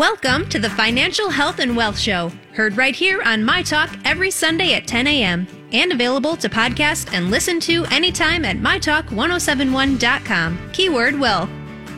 Welcome to the Financial Health and Wealth Show, heard right here on My Talk every Sunday at 10 a.m. and available to podcast and listen to anytime at mytalk1071.com. Keyword will.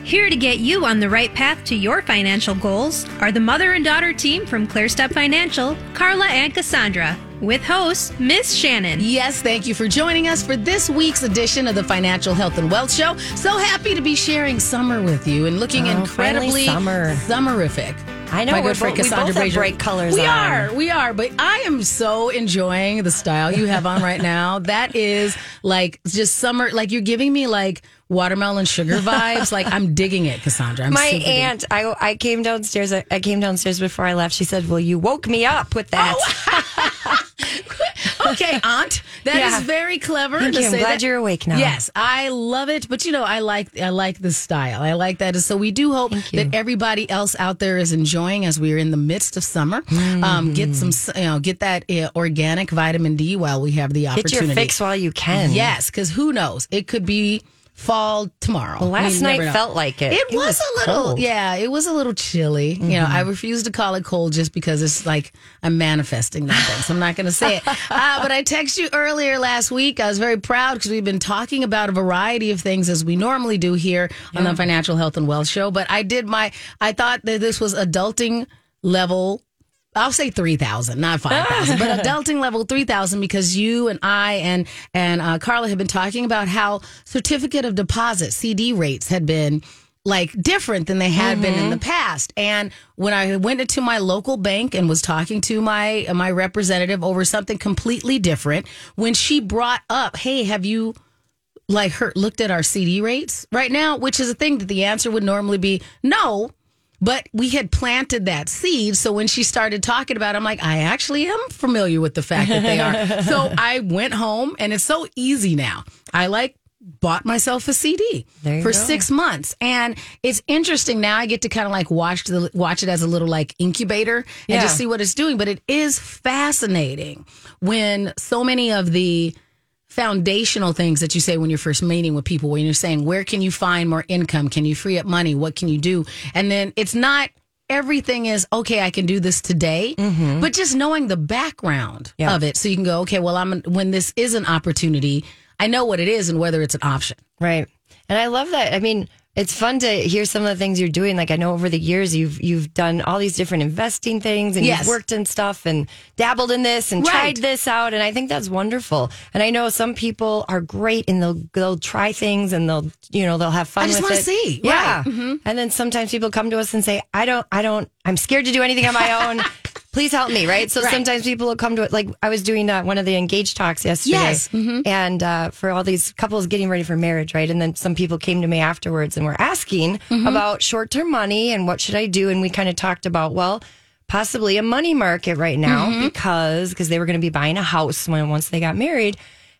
Here to get you on the right path to your financial goals are the mother and daughter team from ClearStep Financial, Carla and Cassandra, with host Miss Shannon. Yes, thank you for joining us for this week's edition of the Financial Health and Wealth Show. So happy to be sharing summer with you and looking Oh, incredibly summer. summerific. I know, My we're good friend we both Cassandra have bright colors We on. are, we are. But I am so enjoying the style you have on right now. That is like just summer. Like you're giving me like watermelon sugar vibes. like I'm digging it, Cassandra. I'm My aunt, I, I came downstairs. I, I came downstairs before I left. She said, "Well, you woke me up with that." okay, Aunt. That is Yeah. very clever. Thank to you. I'm glad that. you're awake now. Yes, I love it. But you know, I like I like the style. I like that. So we do hope that everybody else out there is enjoying as we are in the midst of summer. Um, get some, you know, get that uh, organic vitamin D while we have the opportunity. Get your fix while you can. Yes, because who knows? It could be fall tomorrow. Well, last night know. felt like it. It, was, a little, cold. Mm-hmm. yeah, it was a little chilly. You know, I refuse to call it cold just because it's like I'm manifesting that thing. So I'm not going to say it. Uh, but I texted you earlier last week. I was very proud because we've been talking about a variety of things as we normally do here on the Financial Health and Wealth Show. But I did my, I thought that this was adulting level I'll say three thousand, not five thousand, but adulting level three thousand because you and I and and uh, Carla have been talking about how certificate of deposit CD rates had been like different than they had been in the past. And when I went into my local bank and was talking to my my representative over something completely different, when she brought up, "Hey, have you?" like her looked at our CD rates right now, which is a thing that the answer would normally be no. But we had planted that seed. So when she started talking about it, I'm like, I actually am familiar with the fact that they are. so I went home and it's so easy now. I like bought myself a CD for go. six months. And it's interesting now. I get to kind of like watch the watch it as a little like incubator and Yeah. just see what it's doing. But it is fascinating when so many of the foundational things that you say when you're first meeting with people, when you're saying, where can you find more income? Can you free up money? What can you do? And then it's not everything is okay. I can do this today, but just knowing the background Mm-hmm. Yeah. of it, so you can go, okay, well, I'm when this is an opportunity, I know what it is and whether it's an option. Right. And I love that. I mean, it's fun to hear some of the things you're doing. Like I know over the years you've you've done all these different investing things and Yes. you've worked in stuff and dabbled in this and Right. tried this out. And I think that's wonderful. And I know some people are great and they'll they'll try things and they'll you know they'll have fun I just wanna see. Yeah. Right. Mm-hmm. And then sometimes people come to us and say, I don't I don't I'm scared to do anything on my own. Please help me, right? So Right. sometimes people will come to it. Like I was doing uh, one of the engaged talks yesterday, Yes. Mm-hmm. and uh, for all these couples getting ready for marriage, right? And then some people came to me afterwards and were asking Mm-hmm. about short term money and what should I do. And we kind of talked about, well, possibly a money market right now Mm-hmm. because because they were going to be buying a house when once they got married,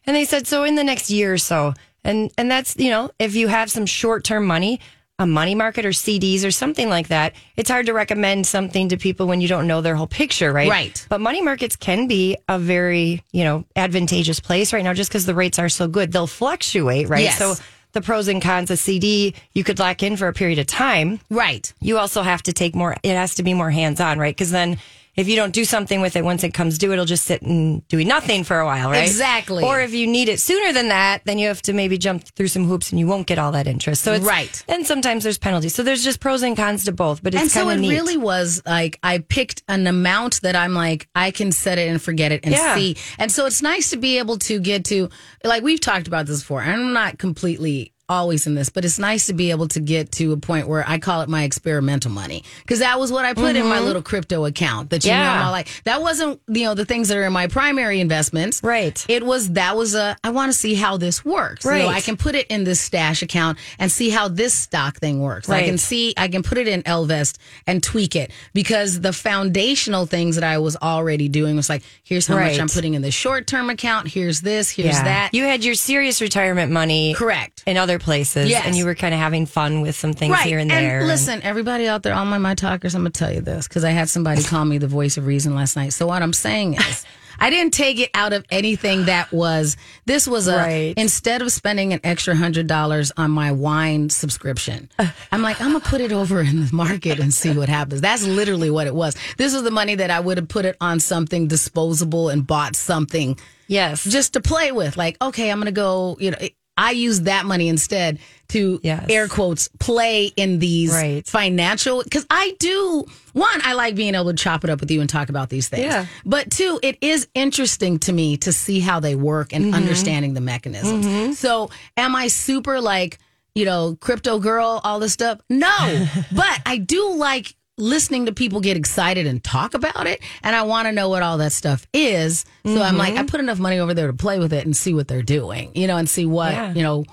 and they said so in the next year or so. And and that's you know if you have some short term money. A money market or CDs or something like that. It's hard to recommend something to people when you don't know their whole picture, right? Right. But money markets can be a very, you know, advantageous place right now just because the rates are so good. They'll fluctuate, right? Yes. So the pros and cons of CD, you could lock in for a period of time. Right. You also have to take more, it has to be more hands on, right? Because then if you don't do something with it once it comes due, it'll just sit and doing nothing for a while, right? Exactly. Or if you need it sooner than that, then you have to maybe jump through some hoops and you won't get all that interest. So it's Right. And sometimes there's penalties. So there's just pros and cons to both, but it's and so it neat. really was like I picked an amount that I'm like I can set it and forget it and Yeah. see. And so it's nice to be able to get to like we've talked about this before. I'm not completely always in this, but it's nice to be able to get to a point where I call it my experimental money because that was what I put in my little crypto account that you Mm-hmm. Yeah. know like that wasn't you know the things that are in my primary investments. Right. It was that was a I want to see how this works. You know, Right. I can put it in this stash account and see how this stock thing works. I can see I can put it in Ellevest and tweak it because the foundational things that I was already doing was like, here's how Right. much I'm putting in the short term account. Here's this. Here's that. You had your serious retirement money Correct. in other places, Yes. and you were kind of having fun with some things right. here and there. And listen, everybody out there, all my my talkers, I'm gonna tell you this because I had somebody call me the voice of reason last night. So what I'm saying is, I didn't take it out of anything that was. This was a Right. instead of spending an extra hundred dollars on my wine subscription, I'm like I'm gonna put it over in the market and see what happens. That's literally what it was. This was the money that I would have put it on something disposable and bought something Yes. just to play with. Like, okay, I'm going to go, you know, I use that money instead to Yes. air quotes play in these Right. financial because I do one, I like being able to chop it up with you and talk about these things. Yeah. But two, it is interesting to me to see how they work and mm-hmm. understanding the mechanisms. Mm-hmm. So am I super like, you know, crypto girl, all this stuff? No. but I do like listening to people get excited and talk about it. And I want to know what all that stuff is. So I'm like, I mm-hmm. put enough money over there to play with it and see what they're doing, you know, and see what, Yeah. you know,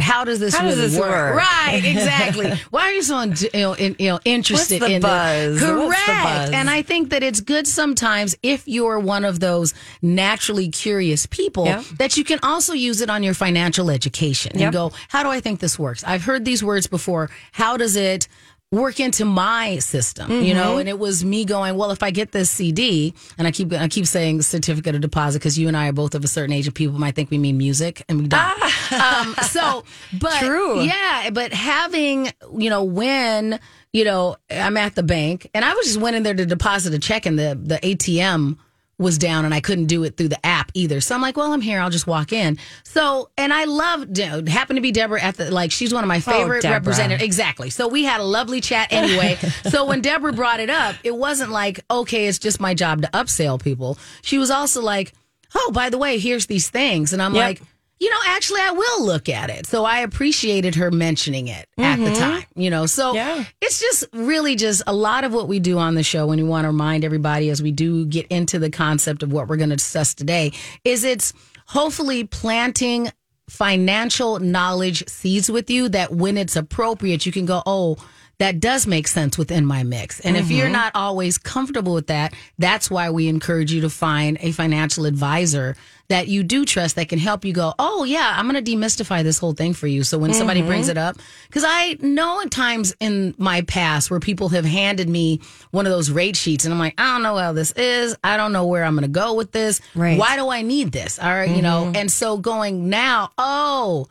how does this How does this work? Right, exactly. Why are you so you know, in, you know interested in buzz? Correct. What's the buzz? And I think that it's good sometimes if you're one of those naturally curious people Yeah. that you can also use it on your financial education and go, how do I think this works? I've heard these words before. How does it work into my system? You know, Mm-hmm. and it was me going, well, if I get this CD, and I keep I keep saying certificate of deposit because you and I are both of a certain age, and people might think we mean music, and we don't. um, so, but Ah. True. yeah, but having you know when you know I'm at the bank, and I was just went in there to deposit a check, and the the ATM was down and I couldn't do it through the app either. So I'm like, well, I'm here. I'll just walk in. So, and I love, you know, happened to be Deborah at the, like, she's one of my oh, favorite Deborah. representatives. Exactly. So we had a lovely chat anyway. so when Deborah brought it up, it wasn't like, okay, it's just my job to upsell people. She was also like, oh, by the way, here's these things. And I'm Yep. like, you know, actually, I will look at it. So I appreciated her mentioning it at the mm-hmm. time, you know. So Yeah. it's just really just a lot of what we do on the show when we want to remind everybody as we do get into the concept of what we're going to discuss today is it's hopefully planting financial knowledge seeds with you that when it's appropriate, you can go, oh, that does make sense within my mix. And if you're mm-hmm. not always comfortable with that, that's why we encourage you to find a financial advisor that you do trust that can help you go, oh, yeah, I'm going to demystify this whole thing for you. So when somebody mm-hmm. brings it up, because I know at times in my past where people have handed me one of those rate sheets and I'm like, I don't know how this is. I don't know where I'm going to go with this. Right. Why do I need this? All right, you know, mm-hmm. and so going now, oh,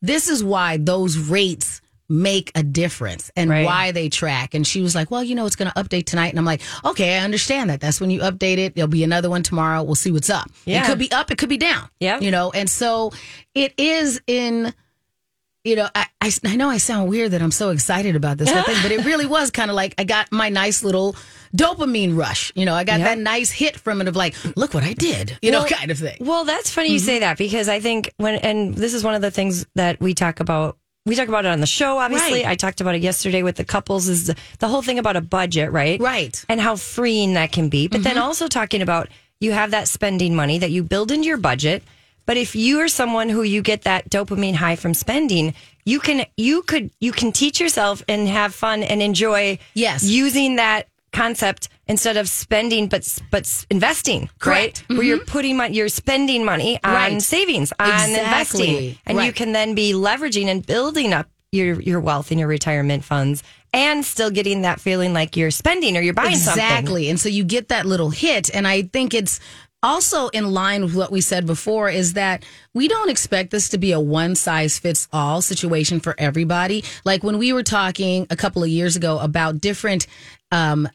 this is why those rates make a difference and Right. why they track. And she was like, well, you know, it's going to update tonight. And I'm like, okay, I understand that. That's when you update it. There'll be another one tomorrow. We'll see what's up. It could be up. It could be down. Yeah. You know, and so it is in, you know, I, I, I know I sound weird that I'm so excited about this whole thing, but it really was kind of like I got my nice little dopamine rush. You know, I got Yeah. that nice hit from it of like, look what I did, you know, Well- kind of thing. Well, that's funny you mm-hmm. say that because I think when, and this is one of the things that we talk about. We talk about it on the show, obviously. Right. I talked about it yesterday with the couples, is the, the whole thing about a budget, right? Right. And how freeing that can be. But then mm-hmm. also talking about you have that spending money that you build into your budget. But if you are someone who you get that dopamine high from spending, you can you could you can teach yourself and have fun and enjoy Yes. using that concept instead of spending but but investing Correct. right? Where you're putting money you're spending money on Right. savings on Exactly. investing. And you can then be leveraging and building up your your wealth in your retirement funds and still getting that feeling like you're spending or you're buying something. Exactly. And so you get that little hit. And i think it's also in line with what we said before is that we don't expect this to be a one size fits all situation for everybody. Like when we were talking a couple of years ago about different um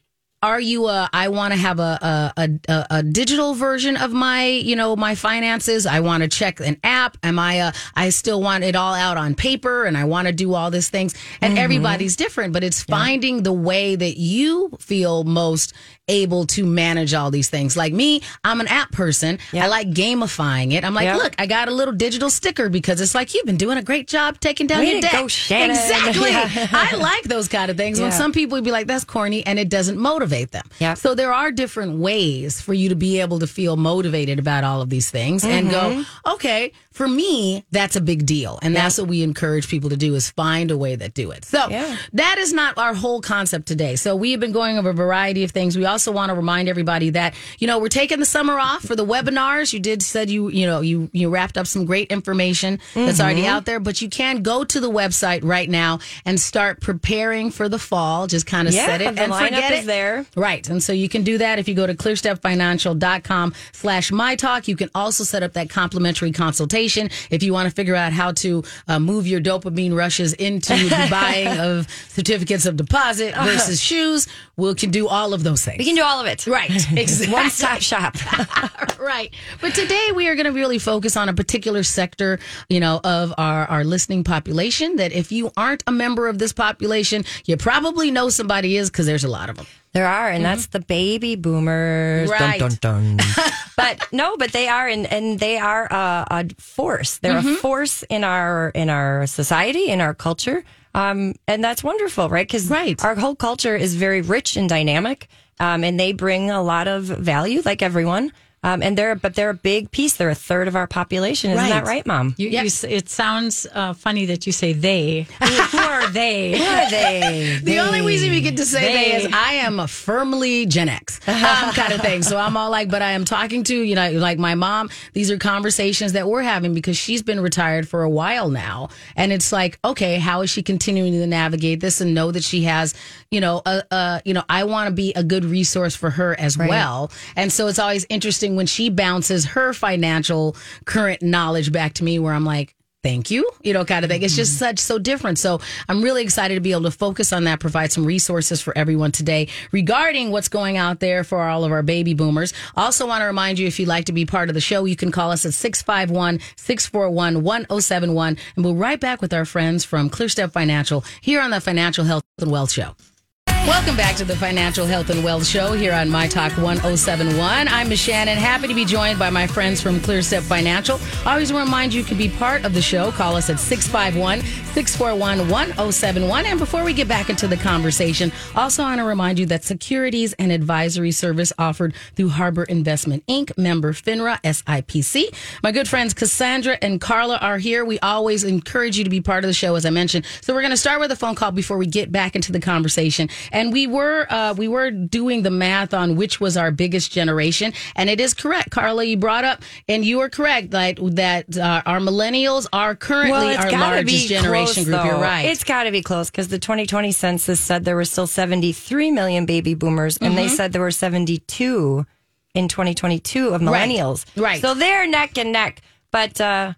are you a i want to have a, a a a digital version of my you know my finances? I want to check an app. Am i a i still want it all out on paper and i want to do all these things? And mm-hmm. everybody's different but it's finding the way that you feel most able to manage all these things like me i'm an app person i like gamifying it i'm like Yeah. look i got a little digital sticker because it's like you've been doing a great job taking down Way your debt go, exactly Yeah. i like those kind of things when some people would be like that's corny and it doesn't motivate them Yeah. so there are different ways for you to be able to feel motivated about all of these things and go, Mm-hmm. okay, for me, that's a big deal. And that's what we encourage people to do is find a way that do it. So Yeah. that is not our whole concept today. So we have been going over a variety of things. We also want to remind everybody that, you know, we're taking the summer off for the webinars. You did said you, you know, you, you wrapped up some great information that's already Mm-hmm. out there, but you can go to the website right now and start preparing for the fall. Just kind of Yeah, set it and forget is it. there. there. Right. And so you can do that if you go to clearstepfinancial.com slash my talk. You can also set up that complimentary consultation if you want to figure out how to uh, move your dopamine rushes into the buying of certificates of deposit versus shoes. We can do all of those things. We can do all of it. Right. Exactly. One stop shop. right. But today we are going to really focus on a particular sector, you know, of our, our listening population that if you aren't a member of this population, you probably know somebody is because there's a lot of them. There are, and that's the baby boomers. Right. dun, dun. but no, but they are, and, and they are a, a force. They're a force in our in our society, in our culture, um, and that's wonderful, right? Because Right. our whole culture is very rich and dynamic, um, and they bring a lot of value, like everyone. Um, and they're, but they're a big piece. They're a third of our population. Isn't that Right. right, Mom? You, you, it sounds uh, funny that you say they. Who, who are they? Who are they? The only reason we get to say They. they is I am a firmly Gen X um, kind of thing. So I'm all like, but I am talking to, you know, like my mom. These are conversations that we're having because she's been retired for a while now. And it's like, okay, how is she continuing to navigate this and know that she has, you know, a, a you know, I want to be a good resource for her as well. And so it's always interesting when she bounces her financial current knowledge back to me where I'm like, thank you, you know, kind of thing. It's just mm-hmm. such so different. So I'm really excited to be able to focus on that, provide some resources for everyone today regarding what's going out there for all of our baby boomers. Also want to remind you if you'd like to be part of the show, you can call us at 651 641 1071 and we'll right back with our friends from ClearStep Financial here on the Financial Health and Wealth Show. Welcome back to the Financial Health and Wealth Show here on My Talk 1071. I'm Miss Shannon, happy to be joined by my friends from ClearStep Financial. I always remind you, you can be part of the show. Call us at 651 641 1071. And before we get back into the conversation, also want to remind you that securities and advisory service offered through Harbor Investment Inc., member FINRA, SIPC. My good friends Cassandra and Carla are here. We always encourage you to be part of the show, as I mentioned. So we're going to start with a phone call before we get back into the conversation. And we were uh, we were doing the math on which was our biggest generation, and it is correct, Carla. You brought up, and you are correct that that uh, our millennials are currently our gotta largest generation close, group. You're right. It's got to be close because the 2020 census said there were still 73 million baby boomers, and Mm-hmm. they said there were 72 in 2022 of Right. millennials. Right. So they're neck and neck. But uh,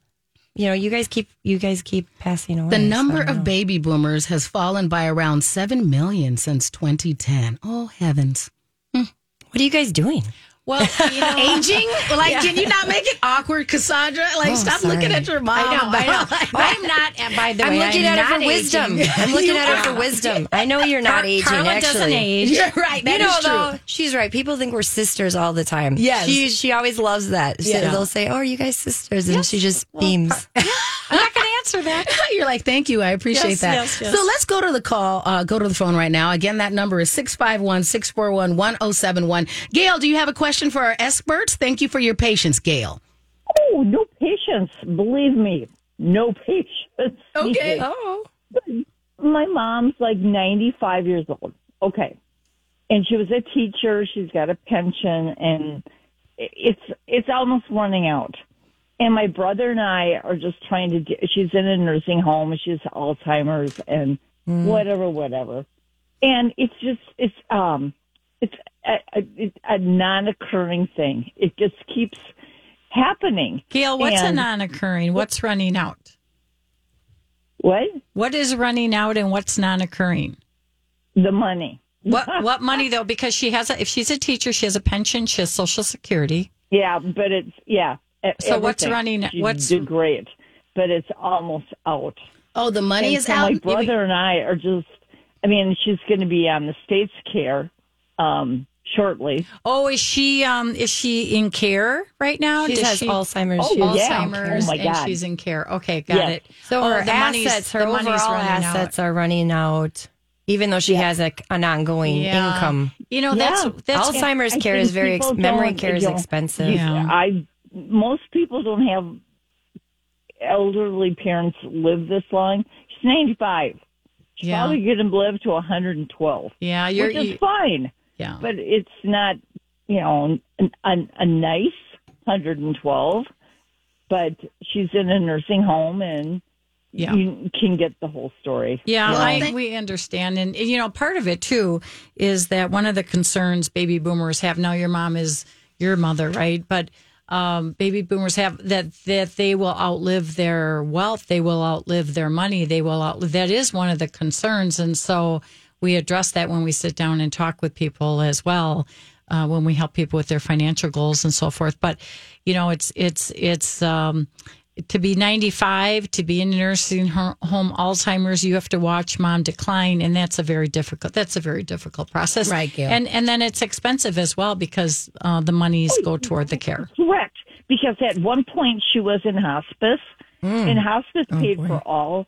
you know, you guys keep you guys keep passing away. the number don't of baby boomers has fallen by around seven million since 2010. Oh heavens! What are you guys doing? Well, you know, Aging? Like, can you not make it awkward, Cassandra? Like, oh, stop sorry. looking at your mom. I know, I know. I'm not, and by the way. I'm way, looking I'm at her for wisdom. I'm looking at her for wisdom. I know you're not Car- aging. Carla actually, doesn't age. You're right. You know, true. though, she's right. People think we're sisters all the time. Yes. she she always loves that. So Yeah. They'll say, "Oh, are you guys sisters?" And she just beams. I'm not going to answer that. You're like, thank you. I appreciate Yes, that. yes, yes. So let's go to the call, uh, go to the phone right now. Again, that number is 651 641 1071. Gail, do you have a question for our experts? Thank you for your patience, Gail. Oh, no patience. Believe me, no patience. Okay. Oh, My mom's like 95 years old. Okay. And she was a teacher. She's got a pension and it's, it's almost running out. And my brother and I are just trying to, do, she's in a nursing home. She has Alzheimer's and whatever, whatever. And it's just, it's, um, it's a, a, a non-occurring thing. It just keeps happening. Gail, what's a non occurring? What's running out? What? What is running out and what's non occurring? The money. What what money though? Because she has a if she's a teacher, she has a pension, she has social security. Yeah, but it's yeah. So what's running- She what's- did great, but it's almost out. Oh, the money And is so out. my brother and I are just. I mean, she's going to be on the state's care um, shortly. Oh, is she um is she in care right now? she Does has she- Alzheimer's. Oh, She's- yeah. Alzheimer's Oh, my and God. she's in care. Okay, got Yes. it. So Oh, her the money's- assets, her the money's overall running out. assets are running out, even though she has a, an ongoing Yeah. income. You know, that's Yeah. that's Alzheimer's care is very ex- memory care is expensive. you- Yeah. I most people don't have elderly parents live this long. She's ninety five. She's Yeah. probably going to live to one hundred and twelve, Yeah, you're which is you, fine. yeah. but it's not, you know, an, an, a nice 112. But she's in a nursing home, and Yeah. you can get the whole story. Yeah, Well, I, we understand. And, you know, part of it too is that one of the concerns baby boomers have now, your mom is your mother, right? But um, baby boomers have that, that they will outlive their wealth, they will outlive their money, they will outlive. That is one of the concerns. And so we address that when we sit down and talk with people as well. Uh, when we help people with their financial goals and so forth, but you know, it's it's it's um, to be 95 to be in a nursing home alzheimer's you have to watch mom decline and that's a very difficult that's a very difficult process Right, Gail. and and then it's expensive as well because uh, the monies go toward the care Correct. Because at one point she was in hospice, and hospice paid for all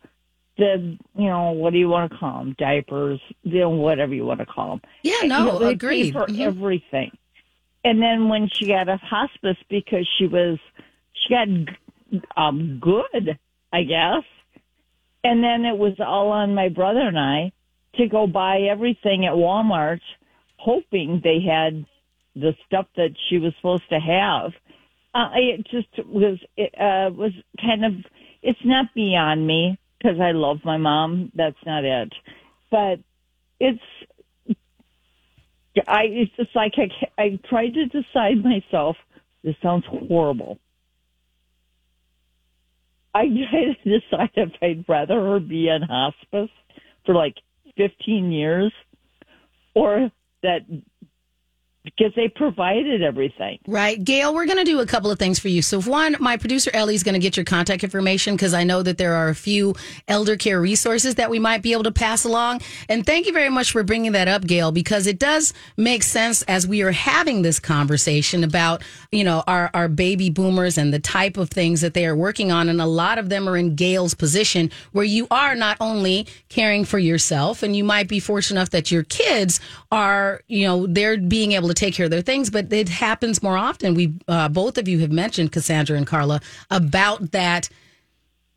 the, you know, what do you want to call them? Diapers, you know, whatever you want to call them. Yeah, no, they agreed. Paid for Mhm. everything. And then when she got a hospice because she was, she got um, good, I guess. And then it was all on my brother and I to go buy everything at Walmart, hoping they had the stuff that she was supposed to have. Uh, it just was it uh, was kind of it's not beyond me because I love my mom. That's not it, but it's I it's just like I I tried to decide myself. This sounds horrible. I tried to decide if I'd rather her be in hospice for like 15 years or that because they provided everything. Right. Gail, we're going to do a couple of things for you. So, one, my producer Ellie is going to get your contact information because I know that there are a few elder care resources that we might be able to pass along. And thank you very much for bringing that up, Gail, because it does make sense as we are having this conversation about, you know, our, our baby boomers and the type of things that they are working on. And a lot of them are in Gail's position where you are not only caring for yourself and you might be fortunate enough that your kids are, you know, they're being able to take care of their things, but it happens more often. We, uh, both of you have mentioned, Cassandra and Carla, about that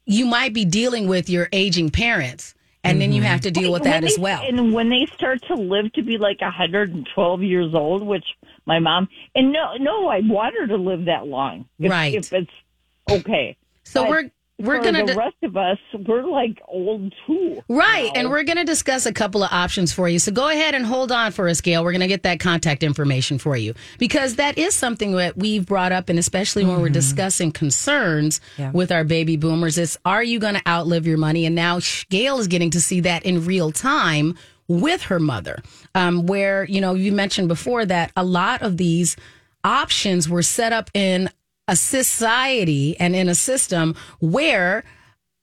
you might be dealing with your aging parents and then you have to deal with that they- as well. And when they start to live to be like 112 years old, which my mom, and no, no, I want her to live that long. If, Right. If it's okay. So But we're, we're for going the to. rest of us, we're like old too. Right. now. And we're going to discuss a couple of options for you. So go ahead and hold on for us, Gail. We're going to get that contact information for you because that is something that we've brought up. And especially when we're discussing concerns Yeah. with our baby boomers, it's are you going to outlive your money? And now Gail is getting to see that in real time with her mother, um, where, you know, you mentioned before that a lot of these options were set up in a society and in a system where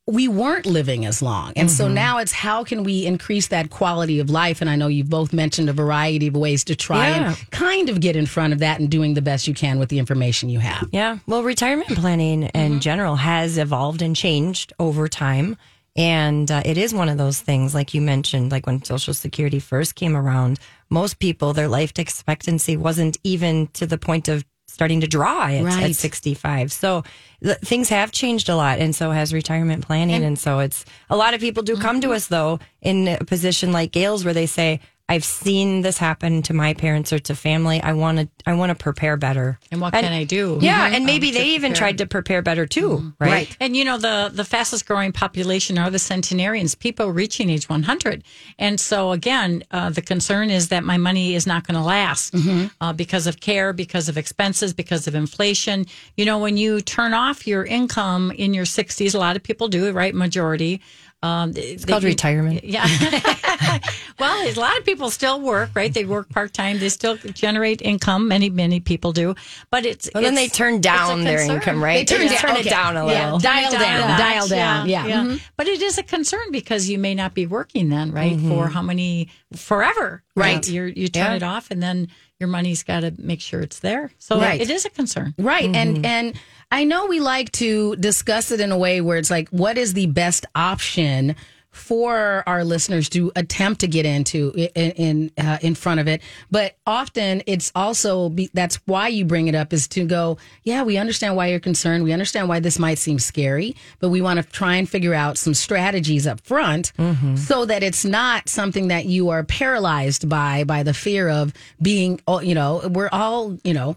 we weren't living as long. And so now it's how can we increase that quality of life? And I know you've both mentioned a variety of ways to try Yeah. and kind of get in front of that and doing the best you can with the information you have. Yeah. Well, retirement planning in general has evolved and changed over time. And uh, it is one of those things, like you mentioned, like when Social Security first came around, most people, their life expectancy wasn't even to the point of starting to draw at, Right. at 65. So th- things have changed a lot. And so has retirement planning. And, so it's a lot of people do come to mm-hmm. us, though, in a position like Gail's where they say, I've seen this happen to my parents or to family. I want to, I want to prepare better. and what can i do Yeah, and maybe Um, they even prepare. tried to prepare better too, right? Right. And you know the the fastest growing population are the centenarians, people reaching age 100. And so again, uh, the concern is that my money is not going to last uh, because of care, because of expenses, because of inflation. You know, when you turn off your income in your 60s, a lot of people do it, right? Majority. Um, It's called retirement. yeah. well, a lot of people still work, right? They work part time. They still generate income. Many, many people do. But it's Well, then they turn down their income, right? They turn just down- turn it okay. down a Yeah. little. Dial Turn it down, dial down, yeah. yeah. But it is a concern because you may not be working then, right? Mm-hmm. For how many forever, Right. You you turn Yeah. it off, and then your money's got to make sure it's there. So Right. it is a concern. Right. Mm-hmm. And and I know we like to discuss it in a way where it's like what is the best option for our listeners to attempt to get into in in, uh, in front of it. But often it's also be, that's why you bring it up is to go yeah we understand why you're concerned. We understand why this might seem scary but we want to try and figure out some strategies up front so that it's not something that you are paralyzed by by the fear of being oh, you know we're all you know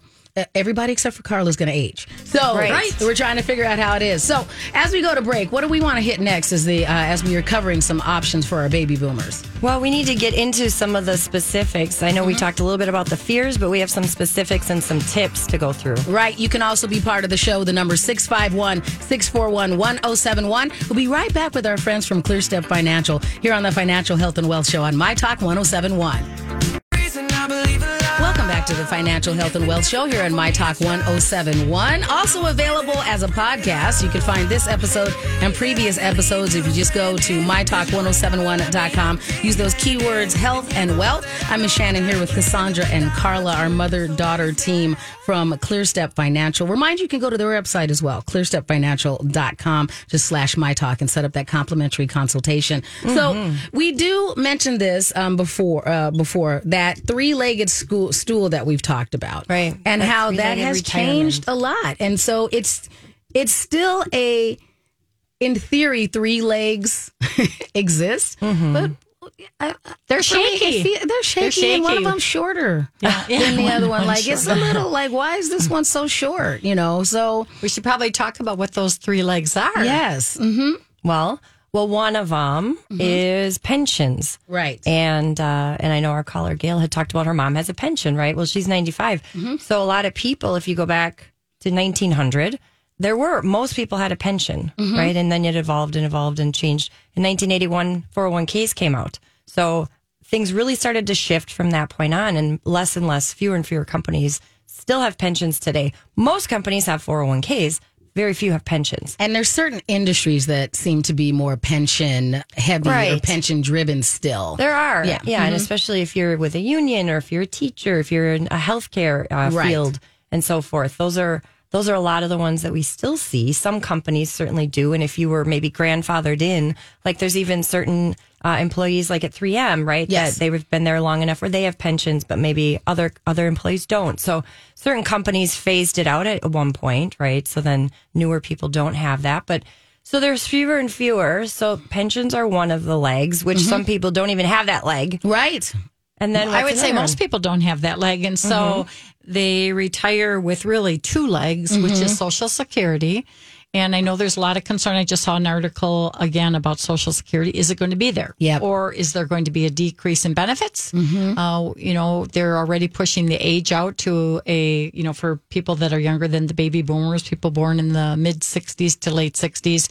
everybody except for Carla is going to age. So Right. we're trying to figure out how it is. So as we go to break, what do we want to hit next? As the uh, as we are covering some options for our baby boomers. Well, we need to get into some of the specifics. I know we talked a little bit about the fears, but we have some specifics and some tips to go through. Right. You can also be part of the show. The number 651 641 1071. We'll be right back with our friends from ClearStep Financial here on the Financial Health and Wealth Show on My Talk 1071. Welcome back to the Financial Health and Wealth Show here on My Talk 1071. Also available as a podcast. You can find this episode and previous episodes if you just go to mytalk1071.com. Use those keywords health and wealth. I'm Miss Shannon here with Cassandra and Carla, our mother daughter team from ClearStep Financial. Remind you, you can go to their website as well, clearstepfinancial.com, just slash my talk and set up that complimentary consultation. So we do mention this um, before, uh, before that three-legged school, stool that we've talked about. Right. And That how that has retirement. changed a lot. And so it's, it's still a, in theory, three legs exist, but I, They're for me, it shaky. they're shaky, and one of shaky. them's shorter Yeah. than the other one. Like it's a little like, why is this one so short? You know, so We should probably talk about what those three legs are. yes, hmm Well, well, one of them is pensions. right, And uh, and I know our caller Gail had talked about her mom has a pension, right? Well, she's 95. So a lot of people, if you go back to 1900, there were most people had a pension, right? And then it evolved and evolved and changed. In 1981, 401ks came out. So things really started to shift from that point on, and less and less, fewer and fewer companies still have pensions today. Most companies have 401ks. Very few have pensions. and there's certain industries that seem to be more pension heavy or Right. pension driven still. There are, Yeah. yeah, and especially if you're with a union or if you're a teacher, if you're in a healthcare uh, Right. field, and so forth. Those are those are a lot of the ones that we still see. Some companies certainly do, and if you were maybe grandfathered in, like there's even certain uh, employees, like at 3M, right? Yes. that they've been there long enough where they have pensions, but maybe other other employees don't. So certain companies phased it out at one point, right? So then newer people don't have that, but. So there's fewer and fewer. So pensions are one of the legs, which some people don't even have that leg. right. And then I would say most people don't have that leg. And so mm-hmm. they retire with really two legs, which is mm-hmm. Social Security. And I know there's a lot of concern. I just saw an article again about Social Security. Is it going to be there? Yep. Or is there going to be a decrease in benefits? Mm-hmm. Uh, you know, they're already pushing the age out to a, you know, for people that are younger than the baby boomers, people born in the mid 60s to late 60s.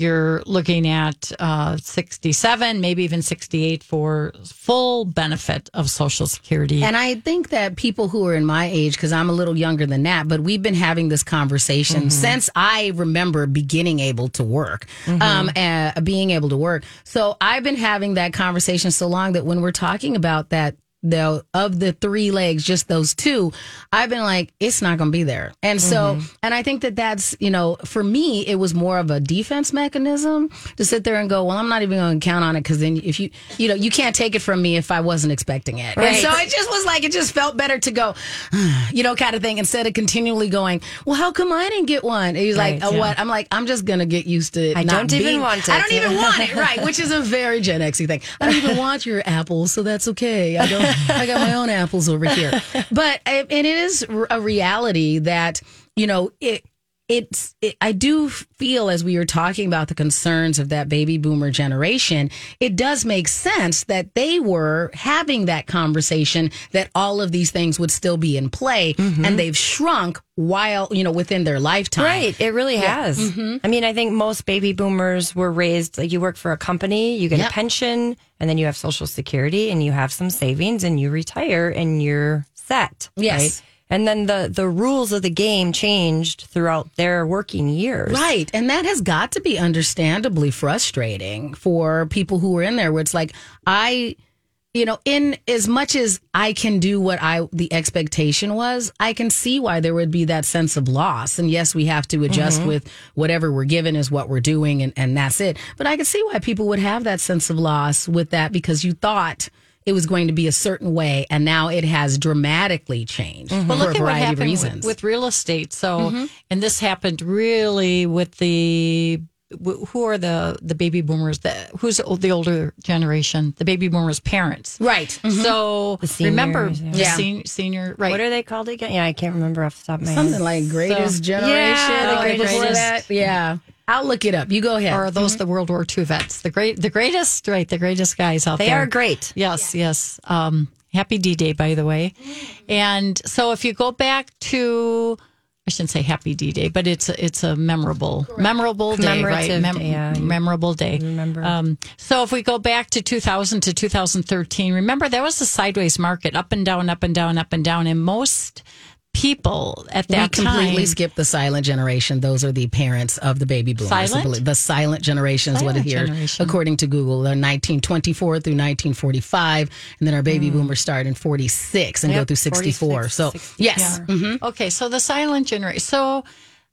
You're looking at uh, 67, maybe even 68 for full benefit of Social Security. And I think that people who are in my age, because I'm a little younger than that, but we've been having this conversation since I remember beginning able to work, um, uh, being able to work. So I've been having that conversation so long that when we're talking about that, the of the three legs, just those two, I've been like, it's not going to be there. And so, mm-hmm. and I think that that's, you know, for me, it was more of a defense mechanism to sit there and go, well, I'm not even going to count on it because then if you, you know, you can't take it from me if I wasn't expecting it. And Right. so it just was like, it just felt better to go, you know, kind of thing, instead of continually going, well, how come I didn't get one? And he's Right, uh, like, oh, yeah. what? I'm like, I'm just going to get used to it. I not don't even being- want I it. don't even want it. Right. Which is a very Gen Xy thing. I don't even want your apples. So that's okay. I don't, I got my own apples over here. But, and it is a reality that, you know, it, it's it, i do feel as we were talking about the concerns of that baby boomer generation it does make sense that they were having that conversation that all of these things would still be in play mm-hmm. and they've shrunk while you know within their lifetime Right, it really has. Mm-hmm. I mean, I think most baby boomers were raised like you work for a company, you get Yep. a pension, and then you have Social Security, and you have some savings, and you retire, and you're set. Yes. right? And then the the rules of the game changed throughout their working years. Right. And that has got to be understandably frustrating for people who are in there where it's like, I, you know, in as much as I can do what I, the expectation was, I can see why there would be that sense of loss. And yes, we have to adjust mm-hmm. with whatever we're given is what we're doing and, and that's it. But I can see why people would have that sense of loss with that because you thought, it was going to be a certain way, and now it has dramatically changed But for look a at what variety of happened reasons. with, with real estate. So, mm-hmm. and this happened really with the who are the the baby boomers? The, who's the older generation? The baby boomers' parents, Right. So mm-hmm. The remember, seniors, the yeah. sen- senior, right? What are they called again? Yeah, I can't remember off the top of my head. Something like greatest generation. Yeah, the greatest- before that. Yeah. I'll look it up. You go ahead. or are those the World War II vets? The great, the greatest, right? The greatest guys out They there. They are great. Yes, yes. Um, happy D Day, by the way. And so, if you go back to, I shouldn't say Happy D Day, but it's a, it's a memorable, memorable day, right? Commemorative day, yeah. Memorable day. remember. Um, so, if we go back to 2000 to 2013, remember there was a sideways market, up and down, up and down, up and down, and most people at that we that completely time. skipped the silent generation. Those are the parents of the baby boomers. Silent? The silent generation is what it here, generation. according to Google. They're 1924 through 1945, and then our baby Hmm. boomers start in 46 and go through 64. 46, so 60. yes, Mhm. Okay, so the silent generation. So,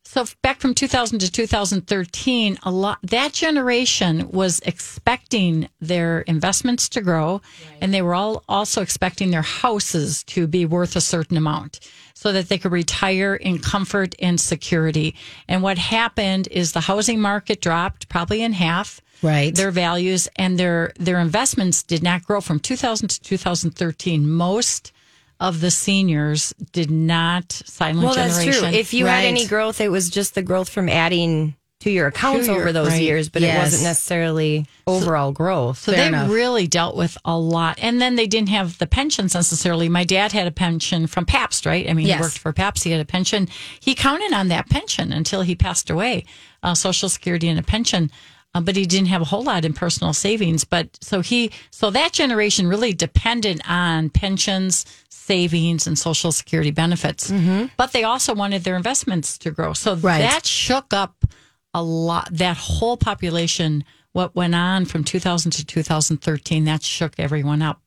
so back from 2000 to 2013, a lot that generation was expecting their investments to grow, and they were all also expecting their houses to be worth a certain amount, so that they could retire in comfort and security. And what happened is the housing market dropped probably in half right. their values and their their investments did not grow from 2000 to 2013 most of the seniors did not silent Well, that's true. If you had any growth, it was just the growth from adding to your accounts To your- over those right. years, but it wasn't necessarily overall growth. so Fair they enough. really dealt with a lot and then they didn't have the pensions necessarily my dad had a pension from pabst right i mean Yes. he worked for pabst he had a pension he counted on that pension until he passed away uh, social security and a pension uh, but he didn't have a whole lot in personal savings but so he so that generation really depended on pensions savings and social security benefits but they also wanted their investments to grow so Right. that shook up a lot that whole population what went on from 2000 to 2013 that shook everyone up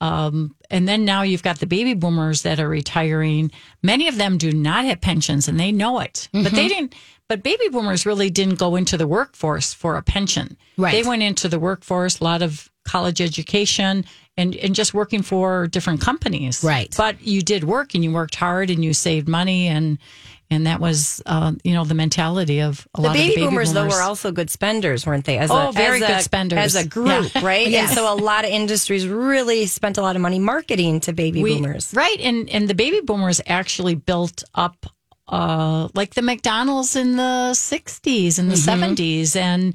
um, and then now you've got the baby boomers that are retiring many of them do not have pensions and they know it but Mm-hmm. they didn't but baby boomers really didn't go into the workforce for a pension Right. they went into the workforce a lot of college education and, and just working for different companies Right. but you did work and you worked hard and you saved money and and that was uh, you know the mentality of a The lot baby, of the baby boomers, though, were also good spenders, weren't they? As Oh, a, very as good a- spenders. As a group, Yeah. right? Yes. And so a lot of industries really spent a lot of money marketing to baby We- boomers. Right. And and the baby boomers actually built up uh like the McDonald's in the 60s and the Mm-hmm. 70s and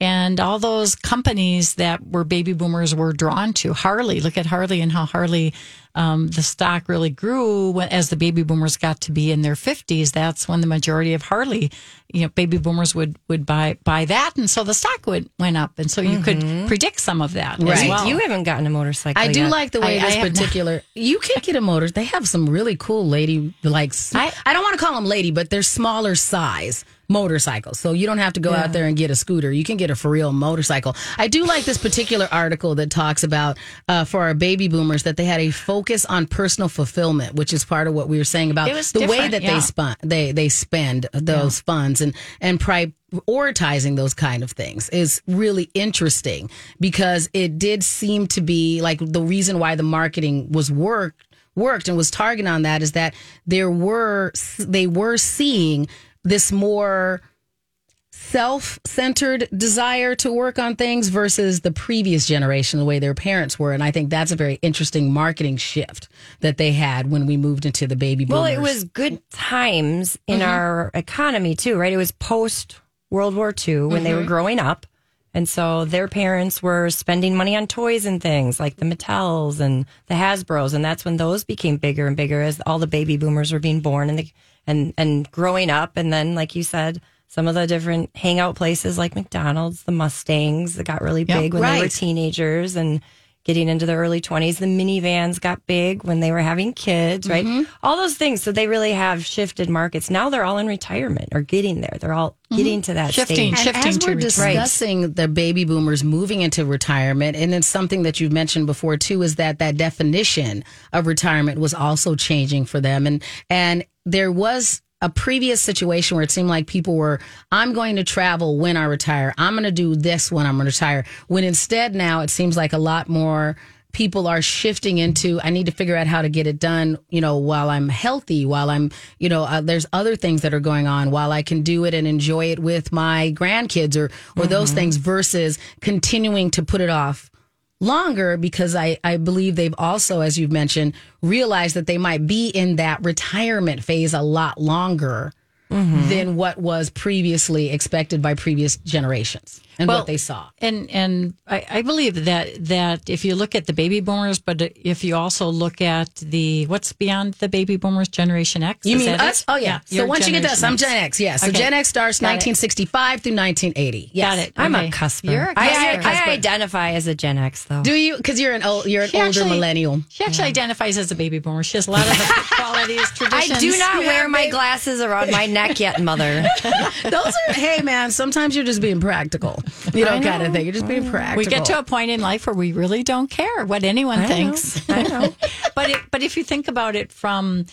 and all those companies that were baby boomers were drawn to Harley. Look at Harley and how Harley um, the stock really grew when, as the baby boomers got to be in their 50s. That's when the majority of Harley, you know, baby boomers would would buy buy that, and so the stock would went up, and so you could predict some of that as Right. well. You haven't gotten a motorcycle. I do like the way I- I this have not- particular. You can get a motor. They have some really cool lady like. I, I- don't want to call them lady, but they're smaller size motorcycles. So you don't have to go out there and get a scooter. You can get a for real motorcycle. I do like this particular article that talks about uh, for our baby boomers that they had a focus on personal fulfillment, which is part of what we were saying about the way that yeah. they spun they they spend those funds and and prioritizing those kind of things is really interesting because it did seem to be like the reason why the marketing was worked worked and was targeted on that is that there were they were seeing this more self-centered desire to work on things versus the previous generation the way their parents were and i think that's a very interesting marketing shift that they had when we moved into the baby boomers Well, it was good times in Mm-hmm. our economy too, right? It was post World War II when they were Mm-hmm. growing up. And so their parents were spending money on toys and things like the Mattels and the Hasbros. And that's when those became bigger and bigger as all the baby boomers were being born and, the, and, and growing up. And then, like you said, some of the different hangout places like McDonald's, the Mustangs that got really big when they were teenagers and getting into the early 20s. The minivans got big when they were having kids, right? Mm-hmm. All those things. So they really have shifted markets. Now they're all in retirement or getting there. They're all getting to that Shifting. stage. And shifting as to we're retirement. discussing the baby boomers moving into retirement, and then something that you've mentioned before too is that that definition of retirement was also changing for them, and and there was a previous situation where it seemed like people were, I'm going to travel when I retire. I'm going to do this when I'm going to retire. When instead now it seems like a lot more people are shifting into I need to figure out how to get it done, you know, while I'm healthy, while I'm, you know, uh, there's other things that are going on while I can do it and enjoy it with my grandkids or or those things versus continuing to put it off longer because I, I believe they've also, as you've mentioned, realized that they might be in that retirement phase a lot longer mm-hmm. than what was previously expected by previous generations and Well, what they saw. And and I, I believe that that if you look at the baby boomers, but if you also look at the what's beyond the baby boomers, Generation X. You mean us? it? Oh, yeah. so once you get to us, I'm Gen X. Yeah. So Okay. Gen X starts Got it. 1965 through 1980. Yes. Got it. I'm Okay. a cusper. You're a I, cusper. I, I identify as a Gen X though. Do you? Because you're an old, you're an She older actually- millennial. She actually identifies as a baby boomer. She has a lot of the qualities, I do not Yeah, wear my babe. glasses around my neck yet, mother. Those are. hey, man. Sometimes you're just being practical. You don't got to think. You're just being practical. We get to a point in life where we really don't care what anyone thinks. I know. but it, but if you think about it from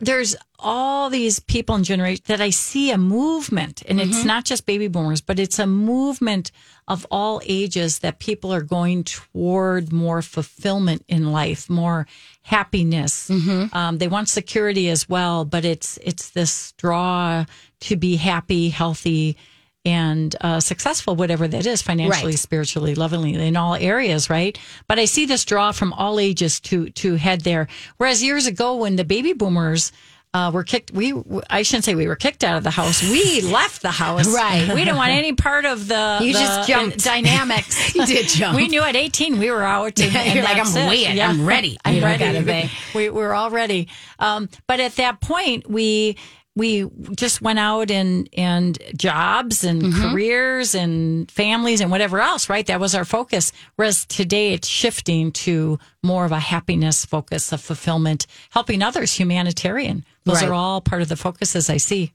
there's all these people in generation that I see a movement and it's mm-hmm. not just baby boomers but it's a movement of all ages that people are going toward more fulfillment in life more happiness mm-hmm. um, they want security as well but it's it's this draw to be happy healthy and uh, successful, whatever that is, financially, Right. spiritually, lovingly, in all areas, right? But I see this draw from all ages to to head there. Whereas years ago, when the baby boomers uh, were kicked, we I shouldn't say we were kicked out of the house. We left the house. Right. We didn't want any part of the You the just jumped. dynamics. You did jump. We knew at 18 we were out. And, and You're like, I'm it. waiting. I'm ready, I'm you ready. kind of. We, we were all ready. Um, but at that point, we we just went out and and jobs and Mm-hmm. careers and families and whatever else. Right, that was our focus. Whereas today, it's shifting to more of a happiness focus, of fulfillment, helping others, humanitarian. Those Right. are all part of the focuses I see.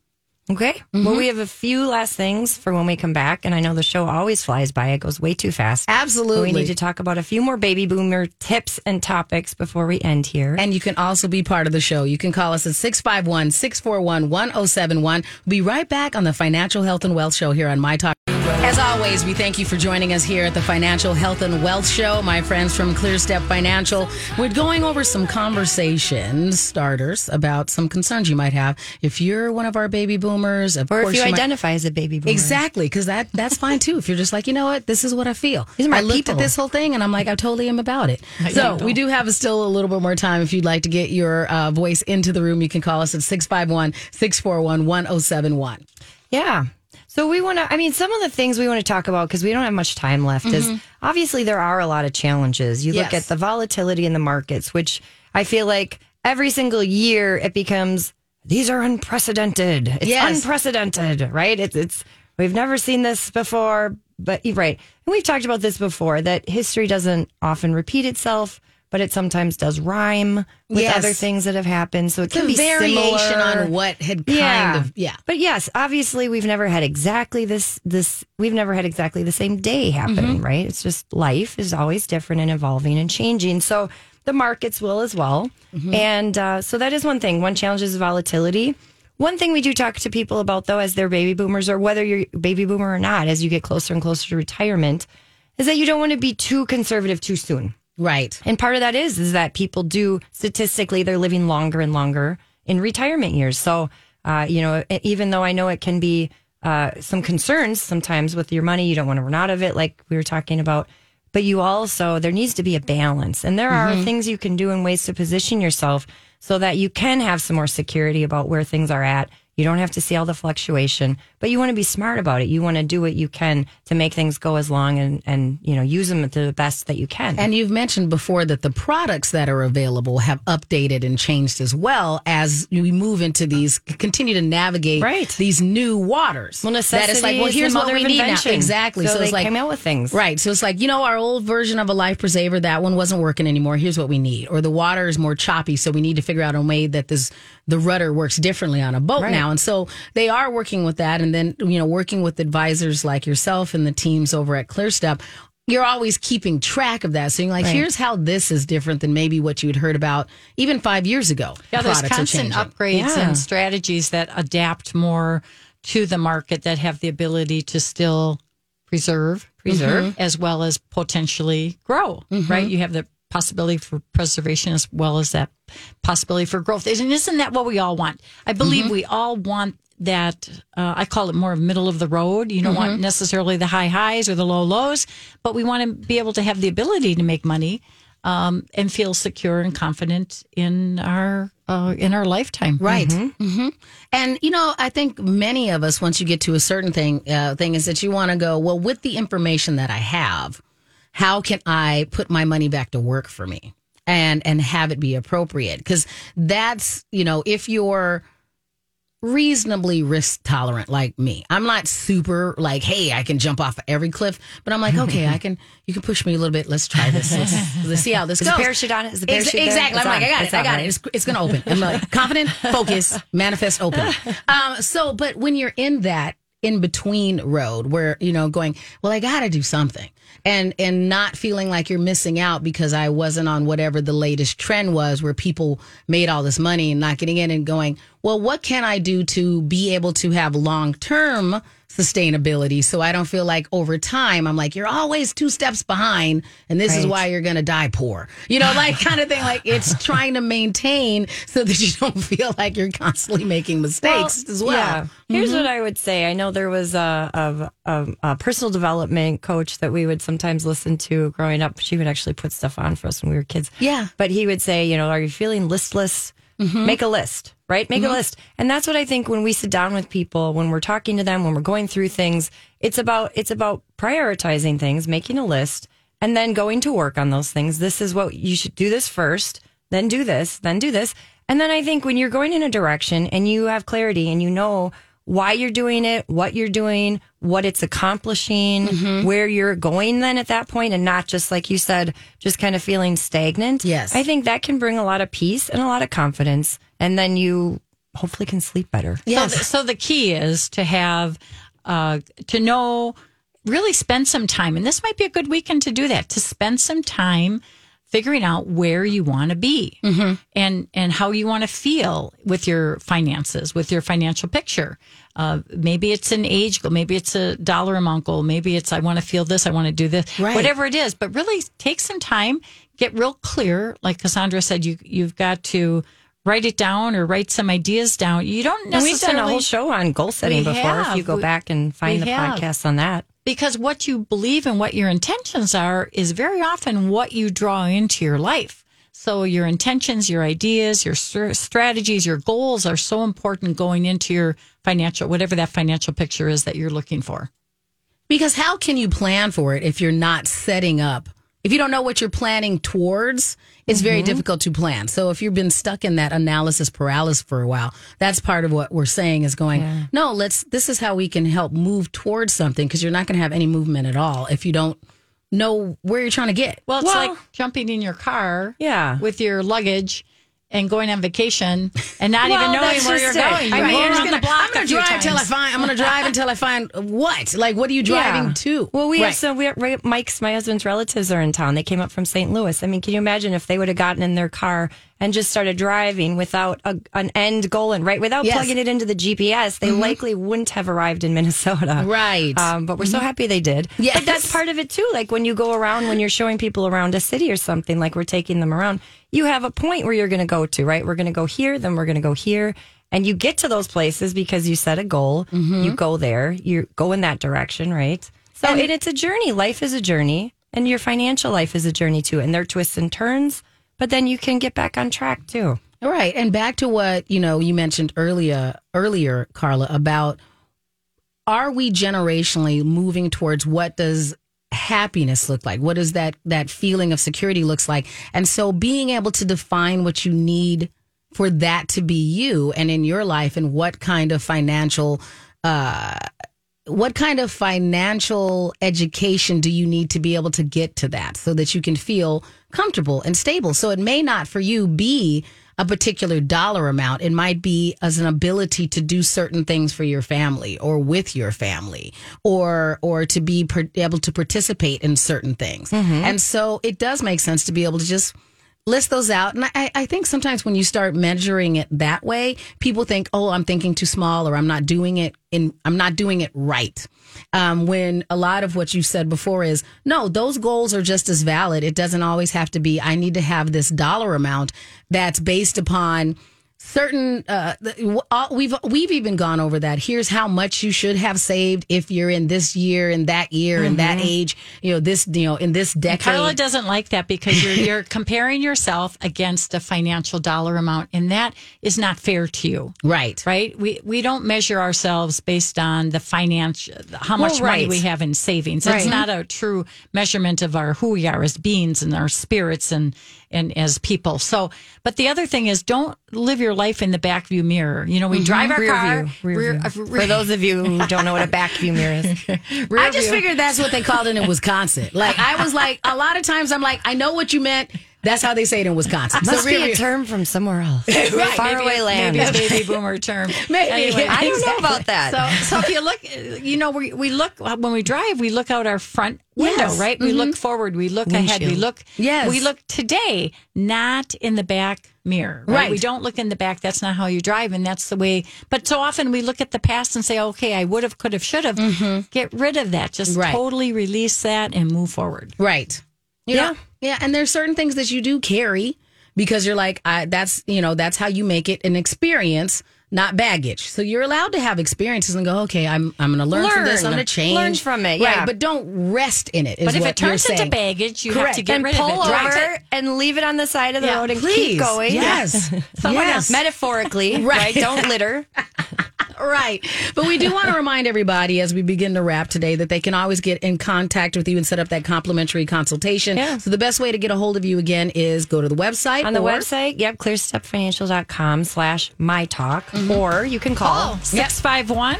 Okay. Well, mm-hmm. we have a few last things for when we come back, and I know the show always flies by; it goes way too fast. But Absolutely. we need to talk about a few more baby boomer tips and topics before we end here. And you can also be part of the show. You can call us at 651 641 1071. We'll be right back on the Financial Health and Wealth Show here on My Talk. As always, we thank you for joining us here at the Financial Health and Wealth Show. My friends from ClearStep Financial, we're going over some conversation starters about some concerns you might have if you're one of our baby boomers. Of or if you might- identify as a baby boomer, Exactly, because that that's fine too. If you're just like, you know what, this is what I feel. These are my I looked people. at this whole thing and I'm like, I totally am about it. So we do have still a little bit more time. If you'd like to get your uh, voice into the room, you can call us at 651 641 1071. Yeah. So we want to, I mean, some of the things we want to talk about because we don't have much time left is obviously there are a lot of challenges. You look Mm-hmm. At the volatility in the markets, which I feel like every single year it becomes, these are unprecedented. It's Yes. unprecedented, right? It's, it's, we've never seen this before, but right. And we've talked about this before that history doesn't often repeat itself. But it sometimes does rhyme with Yes. other things that have happened. So it It's can a be variation similar. on what had kind of, yeah. But yes, obviously we've never had exactly this this we've never had exactly the same day happen, Mm-hmm. right? It's just life is always different and evolving and changing. So the markets will as well. Mm-hmm. And uh, so that is one thing. One challenge is volatility. One thing we do talk to people about though as they're baby boomers or whether you're a baby boomer or not as you get closer and closer to retirement is that you don't want to be too conservative too soon. Right. And part of that is is that people do statistically they're living longer and longer in retirement years. So uh, you know, even though I know it can be uh, some concerns sometimes with your money, you don't want to run out of it, like we were talking about. But you also there needs to be a balance, and there are things you can do and ways to position yourself so that you can have some more security about where things are at. You don't have to see all the fluctuation, but you want to be smart about it. You want to do what you can to make things go as long and, and you know use them to the best that you can. And you've mentioned before that the products that are available have updated and changed as well as we move into these, continue to navigate Right. these new waters. Well, that it's like, necessity well, here's what we need now. Exactly. So So, it's they like came out with things. Right. So it's like, you know, our old version of a life preserver, that one wasn't working anymore. Here's what we need. Or the water is more choppy. So we need to figure out a way that this, the rudder works differently on a boat Right. now. And so they are working with that. And then, you know, working with advisors like yourself and the teams over at ClearStep. You're always keeping track of that. So you're like, Right. here's how this is different than maybe what you had heard about even five years ago. Yeah, there's Products constant upgrades Yeah. and strategies that adapt more to the market that have the ability to still preserve, Preserve. as well as potentially grow. Right? You have the possibility for preservation as well as that possibility for growth. And isn't that what we all want? I believe Mm-hmm. we all want that. Uh, I call it more middle of the road. You don't Mm-hmm. want necessarily the high highs or the low lows, but we want to be able to have the ability to make money um, and feel secure and confident in our uh, in our lifetime. Right. hmm And you know, I think many of us, once you get to a certain thing, uh, thing is that you want to go. Well, with the information that I have, how can I put my money back to work for me and and have it be appropriate? Because that's you know, if you're reasonably risk tolerant like me. I'm not super like, hey, I can jump off every cliff, but I'm like, okay, I can. You can push me a little bit. Let's try this. Let's, let's see how this Is goes. the parachute on it? Is the parachute exactly. I'm like. I got It's it. I got right? it. It's, it's going to open. I'm like, confident, focus, manifest, open. Um, so, but when you're in that in between road where, you know, going, well, I got to do something and, and not feeling like you're missing out because I wasn't on whatever the latest trend was where people made all this money and not getting in and going, well, what can I do to be able to have long term sustainability so I don't feel like over time I'm like, you're always two steps behind and this is why you're going to die poor. You know, like kind of thing. Like it's trying to maintain so that you don't feel like you're constantly making mistakes as well. Yeah. Here's mm-hmm. what I would say. I know there was a, a, a, a personal development coach that we would sometimes listen to growing up. She would actually put stuff on for us when we were kids. Yeah. But he would say, you know, are you feeling listless? Mm-hmm. Make a list, right? Make a list. And that's what I think when we sit down with people, when we're talking to them, when we're going through things, it's about it's about prioritizing things, making a list, and then going to work on those things. This is what you should do this first, then do this, then do this. And then I think when you're going in a direction and you have clarity and you know why you're doing it, what you're doing, what it's accomplishing, Mm-hmm. where you're going then at that point, and not just like you said, just kind of feeling stagnant. Yes. I think that can bring a lot of peace and a lot of confidence. And then you hopefully can sleep better. So, the, so the key is to have, uh, to know, really spend some time, and this might be a good weekend to do that. To spend some time figuring out where you want to be and and how you want to feel with your finances, with your financial picture. Uh, maybe it's an age goal, maybe it's a dollar amount goal, maybe it's I want to feel this, I want to do this, Right. whatever it is. But really, take some time, get real clear. Like Cassandra said, you you've got to. Write it down or write some ideas down. You don't And we've done a whole show on goal setting before. have. If you go We- back and find we the have. podcast on that. because what you believe and what your intentions are is very often what you draw into your life. So your intentions, your ideas, your strategies, your goals are so important going into your financial, whatever that financial picture is that you're looking for. Because how can you plan for it if you're not setting up? If you don't know what you're planning towards, it's very mm-hmm. difficult to plan. So if you've been stuck in that analysis paralysis for a while, that's part of what we're saying is going, no, let's, this is how we can help move towards something because you're not going to have any movement at all if you don't know where you're trying to get. Well, it's Well- like jumping in your car Yeah. with your luggage and going on vacation and not Well, even knowing where you're it. going. I You're mean, going I'm around gonna- the block I'm gonna few drive until I find, I'm going to drive until I find what? Like, what are you driving Yeah. to? Well, we Right. have some. We have, Mike's, my husband's relatives are in town. They came up from St. Louis. I mean, can you imagine if they would have gotten in their car and just started driving without a, an end goal and right without Yes. plugging it into the GPS? They mm-hmm. likely wouldn't have arrived in Minnesota. Right. Um, but we're so mm-hmm. happy they did. Yes. But that's part of it too. Like when you go around, when you're showing people around a city or something, like we're taking them around, you have a point where you're going to go to, right? We're going to go here, then we're going to go here. And you get to those places because you set a goal. Mm-hmm. You go there, you go in that direction, right? So and it's a journey. Life is a journey, and your financial life is a journey too. And there are twists and turns, but then you can get back on track too. All right, and back to what you know you mentioned earlier, earlier, Carla, about are we generationally moving towards what does happiness look like? What does that that feeling of security looks like? And so, being able to define what you need for that to be you and in your life, and what kind of financial. Uh, what kind of financial education do you need to be able to get to that so that you can feel comfortable and stable? So it may not for you be a particular dollar amount. It might be as an ability to do certain things for your family or with your family or, or to be per- able to participate in certain things. Mm-hmm. And so it does make sense to be able to just list those out. And I, I think sometimes when you start measuring it that way, people think, oh, I'm thinking too small or I'm not doing it in, I'm not doing it right. Um, when a lot of what you said before is, no, those goals are just as valid. It doesn't always have to be, I need to have this dollar amount that's based upon certain uh, the- we've we've even gone over that here's how much you should have saved if you're in this year and that year and that age you know this you know in this decade Carla doesn't like that because you're you're comparing yourself against a financial dollar amount, and that is not fair to you. right Right? We we don't measure ourselves based on the financial how much Well, money we have in savings. It's Right. not a true measurement of our who we are as beings and our spirits and and as people. So, but the other thing is, don't live your life in the back view mirror. You know, we drive our Mm-hmm. Rear car. view, rear rear- view. uh, For those of you who don't know what a back view mirror is, I just view. figured that's what they called it in Wisconsin like I was like a lot of times I'm like I know what you meant that's how they say it in Wisconsin must So be rear a term from somewhere else, Right. far Maybe- away land. Maybe a baby boomer term. Maybe, Anyway, yeah. I don't know about that. So, so if you look, you know, we, we look when we drive, we look out our front window, Yes. Mm-hmm. right? We look forward, we look ahead, we look. Yes. we look today, not in the back mirror. Right? Right. We don't look in the back. That's not how you drive, and that's the way. But so often we look at the past and say, "Okay, I would have, could have, should have." Get rid of that. Just Mm-hmm. Right. totally release that and move forward. Right. You Yeah. know? Yeah. And there's certain things that you do carry because you're like, I, that's, you know, that's how you make it an experience, not baggage. So you're allowed to have experiences and go, okay, I'm, I'm going to learn, from this. I'm going to change. Learn from it, yeah. Right. But don't rest in it. Is But if it turns into saying. baggage, you have to get and rid pull of it. Over it. and leave it on the side of the Yeah, road and Please. keep going. Yes. Someone yes. Metaphorically, Right. right. Don't litter. Right. But we do want to remind everybody as we begin to wrap today that they can always get in contact with you and set up that complimentary consultation. Yeah. So the best way to get a hold of you again is go to the website. On the website, yep, clearstepfinancial.com slash my talk. Mm-hmm. Or you can call. Call 651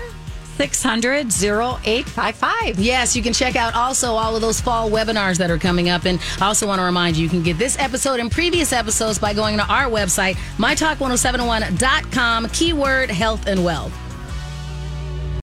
600 0855. Yes, you can check out also all of those fall webinars that are coming up. And I also want to remind you, you can get this episode and previous episodes by going to our website, mytalk1071.com, keyword health and wealth.